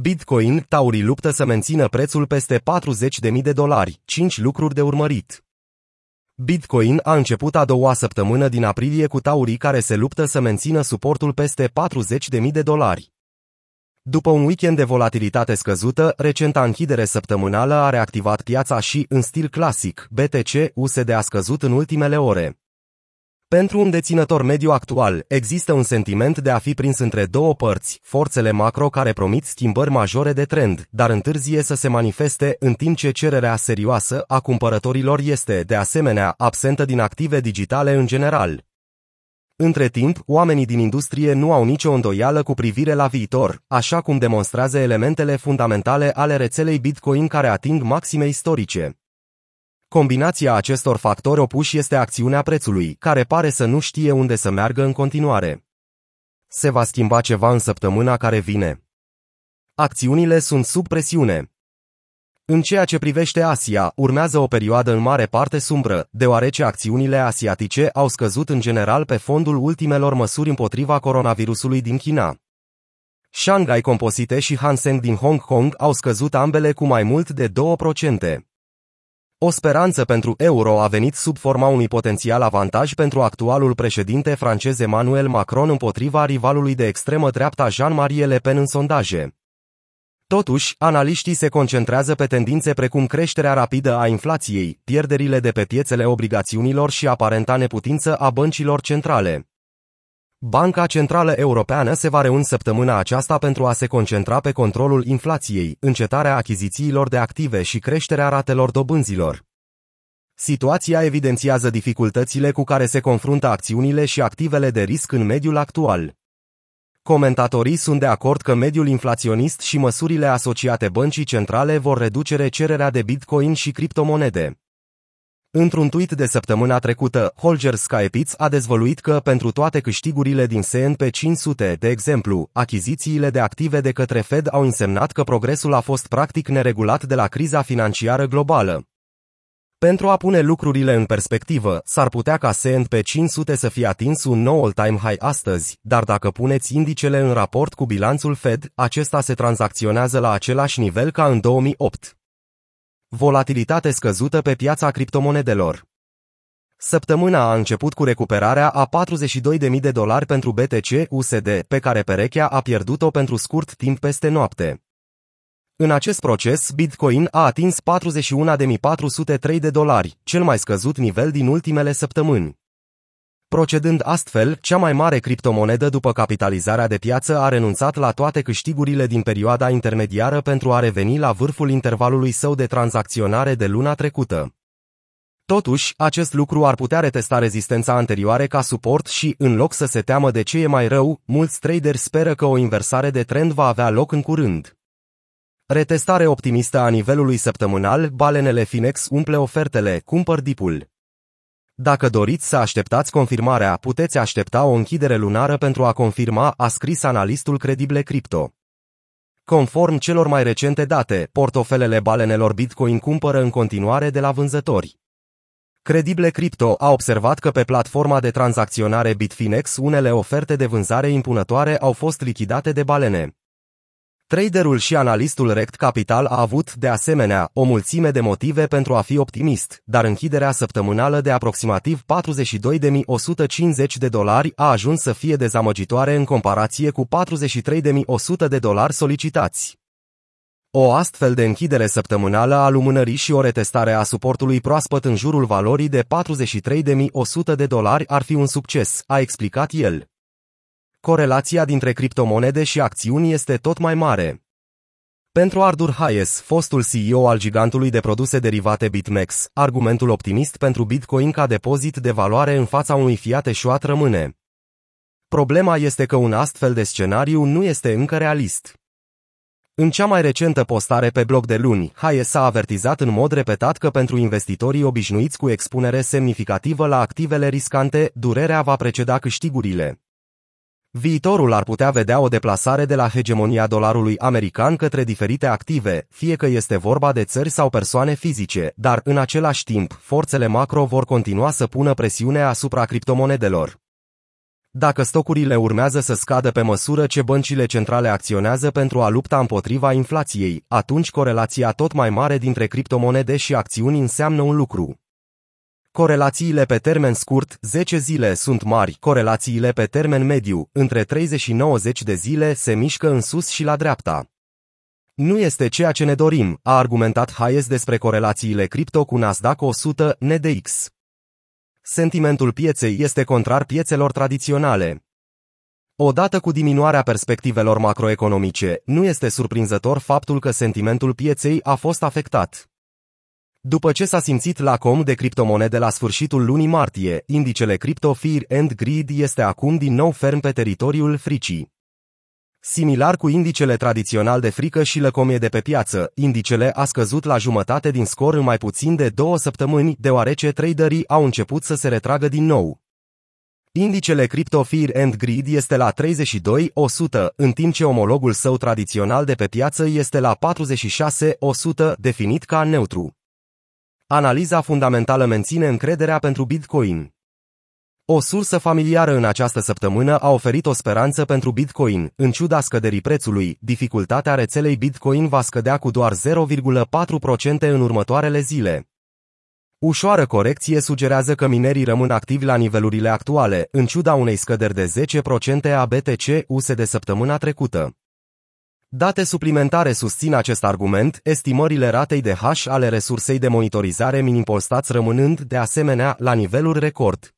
Bitcoin, Tauri luptă să mențină prețul peste 40.000 de dolari, 5 lucruri de urmărit. Bitcoin a început a doua săptămână din aprilie cu Taurii care se luptă să mențină suportul peste 40.000 de dolari. După un weekend de volatilitate scăzută, recenta închidere săptămânală a reactivat piața și, în stil clasic, BTC-USD a scăzut în ultimele ore. Pentru un deținător mediu actual, există un sentiment de a fi prins între două părți, forțele macro care promit schimbări majore de trend, dar întârzie să se manifeste, în timp ce cererea serioasă a cumpărătorilor este, de asemenea, absentă din active digitale în general. Între timp, oamenii din industrie nu au nicio îndoială cu privire la viitor, așa cum demonstrează elementele fundamentale ale rețelei Bitcoin care ating maxime istorice. Combinația acestor factori opuși este acțiunea prețului, care pare să nu știe unde să meargă în continuare. Se va schimba ceva în săptămâna care vine. Acțiunile sunt sub presiune. În ceea ce privește Asia, urmează o perioadă în mare parte sumbră, deoarece acțiunile asiatice au scăzut în general pe fondul ultimelor măsuri împotriva coronavirusului din China. Shanghai Composite și Hang Seng din Hong Kong au scăzut ambele cu mai mult de 2%. O speranță pentru euro a venit sub forma unui potențial avantaj pentru actualul președinte francez Emmanuel Macron împotriva rivalului de extremă dreapta Jean-Marie Le Pen în sondaje. Totuși, analiștii se concentrează pe tendințe precum creșterea rapidă a inflației, pierderile de pe piețele obligațiunilor și aparenta neputință a băncilor centrale. Banca Centrală Europeană se va reuni săptămâna aceasta pentru a se concentra pe controlul inflației, încetarea achizițiilor de active și creșterea ratelor dobânzilor. Situația evidențiază dificultățile cu care se confruntă acțiunile și activele de risc în mediul actual. Comentatorii sunt de acord că mediul inflaționist și măsurile asociate băncii centrale vor reduce cererea de bitcoin și criptomonede. Într-un tweet de săptămâna trecută, Holger Skypitz a dezvăluit că pentru toate câștigurile din S&P 500, de exemplu, achizițiile de active de către Fed au însemnat că progresul a fost practic neregulat de la criza financiară globală. Pentru a pune lucrurile în perspectivă, s-ar putea ca S&P 500 să fie atins un nou all-time high astăzi, dar dacă puneți indicele în raport cu bilanțul Fed, acesta se tranzacționează la același nivel ca în 2008. Volatilitate scăzută pe piața criptomonedelor. Săptămâna a început cu recuperarea a 42.000 de dolari pentru BTC USD, pe care perechea a pierdut-o pentru scurt timp peste noapte. În acest proces, Bitcoin a atins 41.403 de dolari, cel mai scăzut nivel din ultimele săptămâni. Procedând astfel, cea mai mare criptomonedă după capitalizarea de piață a renunțat la toate câștigurile din perioada intermediară pentru a reveni la vârful intervalului său de tranzacționare de luna trecută. Totuși, acest lucru ar putea retesta rezistența anterioare ca suport și, în loc să se teamă de ce e mai rău, mulți traderi speră că o inversare de trend va avea loc în curând. Retestare optimistă a nivelului săptămânal, balenele Finex umple ofertele, cumpăr dipul. Dacă doriți să așteptați confirmarea, puteți aștepta o închidere lunară pentru a confirma, a scris analistul Credible Crypto. Conform celor mai recente date, portofelele balenelor Bitcoin cumpără în continuare de la vânzători. Credible Crypto a observat că pe platforma de tranzacționare Bitfinex unele oferte de vânzare impunătoare au fost lichidate de balene. Traderul și analistul Rect Capital a avut, de asemenea, o mulțime de motive pentru a fi optimist, dar închiderea săptămânală de aproximativ 42.150 de dolari a ajuns să fie dezamăgitoare în comparație cu 43.100 de dolari solicitați. O astfel de închidere săptămânală a lumânării și o retestare a suportului proaspăt în jurul valorii de 43.100 de dolari ar fi un succes, a explicat el corelația dintre criptomonede și acțiuni este tot mai mare. Pentru Ardur Hayes, fostul CEO al gigantului de produse derivate BitMEX, argumentul optimist pentru Bitcoin ca depozit de valoare în fața unui fiat eșuat rămâne. Problema este că un astfel de scenariu nu este încă realist. În cea mai recentă postare pe blog de luni, Hayes a avertizat în mod repetat că pentru investitorii obișnuiți cu expunere semnificativă la activele riscante, durerea va preceda câștigurile. Viitorul ar putea vedea o deplasare de la hegemonia dolarului american către diferite active, fie că este vorba de țări sau persoane fizice, dar în același timp, forțele macro vor continua să pună presiune asupra criptomonedelor. Dacă stocurile urmează să scadă pe măsură ce băncile centrale acționează pentru a lupta împotriva inflației, atunci corelația tot mai mare dintre criptomonede și acțiuni înseamnă un lucru. Corelațiile pe termen scurt, 10 zile, sunt mari, corelațiile pe termen mediu, între 30 și 90 de zile, se mișcă în sus și la dreapta. Nu este ceea ce ne dorim, a argumentat Hayes despre corelațiile cripto cu Nasdaq 100 NDX. Sentimentul pieței este contrar piețelor tradiționale. Odată cu diminuarea perspectivelor macroeconomice, nu este surprinzător faptul că sentimentul pieței a fost afectat. După ce s-a simțit la com de criptomonede la sfârșitul lunii martie, indicele Crypto Fear and Greed este acum din nou ferm pe teritoriul fricii. Similar cu indicele tradițional de frică și lăcomie de pe piață, indicele a scăzut la jumătate din scor în mai puțin de două săptămâni, deoarece traderii au început să se retragă din nou. Indicele Crypto Fear and Greed este la 32,100, în timp ce omologul său tradițional de pe piață este la 46,100, definit ca neutru. Analiza fundamentală menține încrederea pentru Bitcoin. O sursă familiară în această săptămână a oferit o speranță pentru Bitcoin. În ciuda scăderii prețului, dificultatea rețelei Bitcoin va scădea cu doar 0,4% în următoarele zile. Ușoară corecție sugerează că minerii rămân activi la nivelurile actuale, în ciuda unei scăderi de 10% a BTC USD de săptămâna trecută. Date suplimentare susțin acest argument, estimările ratei de hash ale resursei de monitorizare Minimpolstats rămânând, de asemenea, la niveluri record.